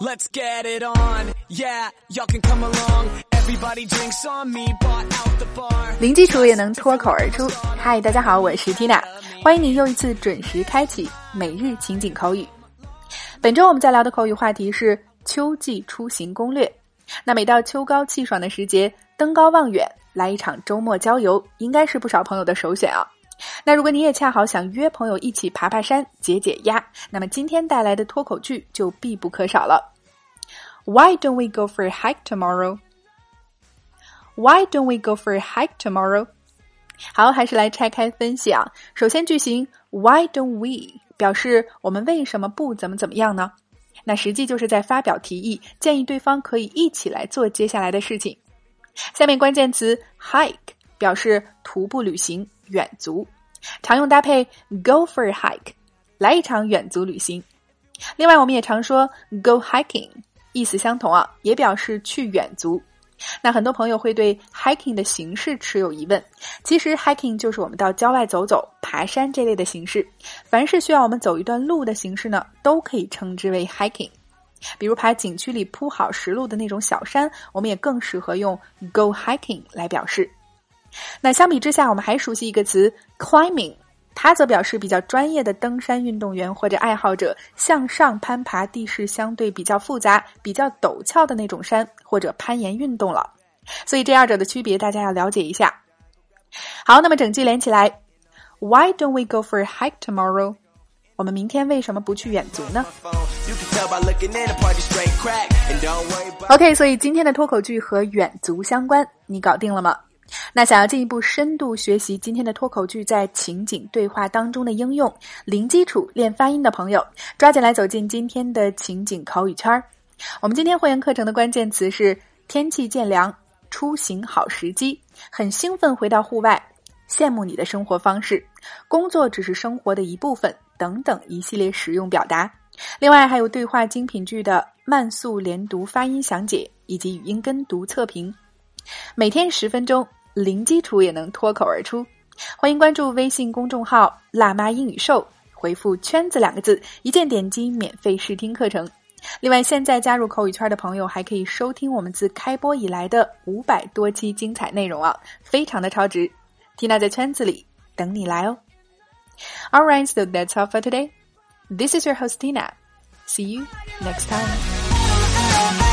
Let's get it on. Yeah, y'all can come along. Everybody drinks on me, bought out the bar. 零基础也能脱口而出。嗨，大家好，我是 Tina，欢迎你又一次准时开启每日情景口语。本周我们在聊的口语话题是秋季出行攻略。那每到秋高气爽的时节，登高望远，来一场周末郊游，应该是不少朋友的首选啊。那如果你也恰好想约朋友一起爬爬山、解解压，那么今天带来的脱口剧就必不可少了。Why don't we go for a hike tomorrow? Why don't we go for a hike tomorrow? 好，还是来拆开分析啊。首先，句型 Why don't we 表示我们为什么不怎么怎么样呢？那实际就是在发表提议，建议对方可以一起来做接下来的事情。下面关键词 hike 表示徒步旅行、远足，常用搭配 go for a hike，来一场远足旅行。另外，我们也常说 go hiking，意思相同啊，也表示去远足。那很多朋友会对 hiking 的形式持有疑问，其实 hiking 就是我们到郊外走走、爬山这类的形式。凡是需要我们走一段路的形式呢，都可以称之为 hiking。比如爬景区里铺好石路的那种小山，我们也更适合用 go hiking 来表示。那相比之下，我们还熟悉一个词 climbing。它则表示比较专业的登山运动员或者爱好者向上攀爬地势相对比较复杂、比较陡峭的那种山或者攀岩运动了。所以这二者的区别大家要了解一下。好，那么整句连起来：Why don't we go for a hike tomorrow？我们明天为什么不去远足呢？OK，所以今天的脱口剧和远足相关，你搞定了吗？那想要进一步深度学习今天的脱口剧在情景对话当中的应用，零基础练发音的朋友，抓紧来走进今天的情景口语圈儿。我们今天会员课程的关键词是天气渐凉、出行好时机、很兴奋回到户外、羡慕你的生活方式、工作只是生活的一部分等等一系列实用表达。另外还有对话精品剧的慢速连读发音详解以及语音跟读测评。每天十分钟，零基础也能脱口而出。欢迎关注微信公众号“辣妈英语秀”，回复“圈子”两个字，一键点击免费试听课程。另外，现在加入口语圈的朋友还可以收听我们自开播以来的五百多期精彩内容啊，非常的超值。Tina 在圈子里等你来哦。All right, so that's all for today. This is your host Tina. See you next time.